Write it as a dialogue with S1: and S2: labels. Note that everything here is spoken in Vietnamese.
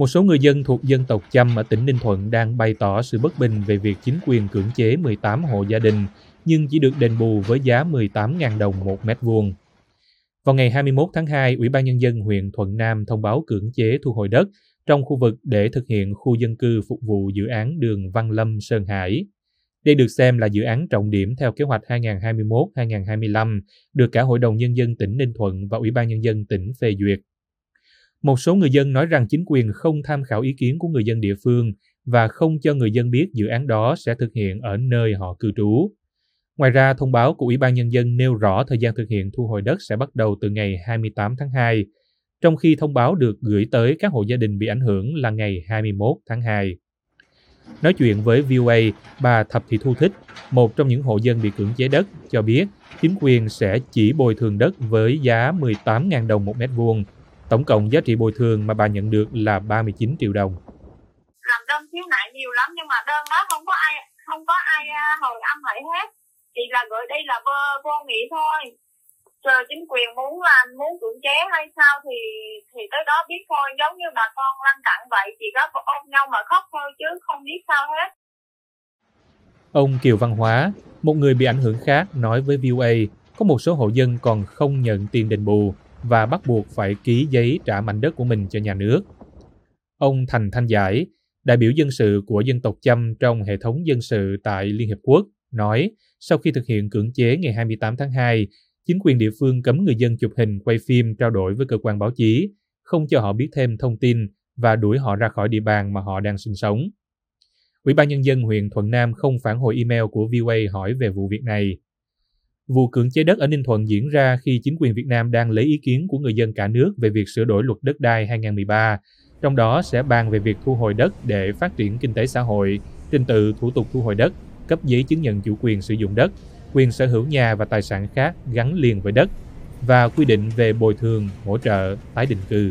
S1: Một số người dân thuộc dân tộc Chăm ở tỉnh Ninh Thuận đang bày tỏ sự bất bình về việc chính quyền cưỡng chế 18 hộ gia đình nhưng chỉ được đền bù với giá 18.000 đồng một mét vuông. Vào ngày 21 tháng 2, Ủy ban Nhân dân huyện Thuận Nam thông báo cưỡng chế thu hồi đất trong khu vực để thực hiện khu dân cư phục vụ dự án đường Văn Lâm Sơn Hải. Đây được xem là dự án trọng điểm theo kế hoạch 2021-2025 được cả Hội đồng Nhân dân tỉnh Ninh Thuận và Ủy ban Nhân dân tỉnh phê duyệt. Một số người dân nói rằng chính quyền không tham khảo ý kiến của người dân địa phương và không cho người dân biết dự án đó sẽ thực hiện ở nơi họ cư trú. Ngoài ra, thông báo của Ủy ban Nhân dân nêu rõ thời gian thực hiện thu hồi đất sẽ bắt đầu từ ngày 28 tháng 2, trong khi thông báo được gửi tới các hộ gia đình bị ảnh hưởng là ngày 21 tháng 2. Nói chuyện với VOA, bà Thập Thị Thu Thích, một trong những hộ dân bị cưỡng chế đất, cho biết chính quyền sẽ chỉ bồi thường đất với giá 18.000 đồng một mét vuông. Tổng cộng giá trị bồi thường mà bà nhận được là 39 triệu đồng.
S2: Làm đơn khiếu nại nhiều lắm nhưng mà đơn đó không có ai không có ai à, hồi âm lại hết. Chỉ là gửi đây là vô, vô nghị thôi Giờ chính quyền muốn làm muốn cưỡng chế hay sao thì thì tới đó biết thôi giống như bà con lăn cặn vậy chỉ có ôm nhau mà khóc thôi chứ không biết sao hết
S1: Ông Kiều Văn Hóa, một người bị ảnh hưởng khác nói với VOA có một số hộ dân còn không nhận tiền đền bù và bắt buộc phải ký giấy trả mảnh đất của mình cho nhà nước. Ông Thành Thanh Giải, đại biểu dân sự của dân tộc Chăm trong hệ thống dân sự tại Liên Hiệp Quốc, nói sau khi thực hiện cưỡng chế ngày 28 tháng 2, chính quyền địa phương cấm người dân chụp hình, quay phim, trao đổi với cơ quan báo chí, không cho họ biết thêm thông tin và đuổi họ ra khỏi địa bàn mà họ đang sinh sống. Ủy ban Nhân dân huyện Thuận Nam không phản hồi email của VOA hỏi về vụ việc này. Vụ cưỡng chế đất ở Ninh Thuận diễn ra khi chính quyền Việt Nam đang lấy ý kiến của người dân cả nước về việc sửa đổi luật đất đai 2013, trong đó sẽ bàn về việc thu hồi đất để phát triển kinh tế xã hội, trình tự thủ tục thu hồi đất, cấp giấy chứng nhận chủ quyền sử dụng đất, quyền sở hữu nhà và tài sản khác gắn liền với đất và quy định về bồi thường, hỗ trợ, tái định cư.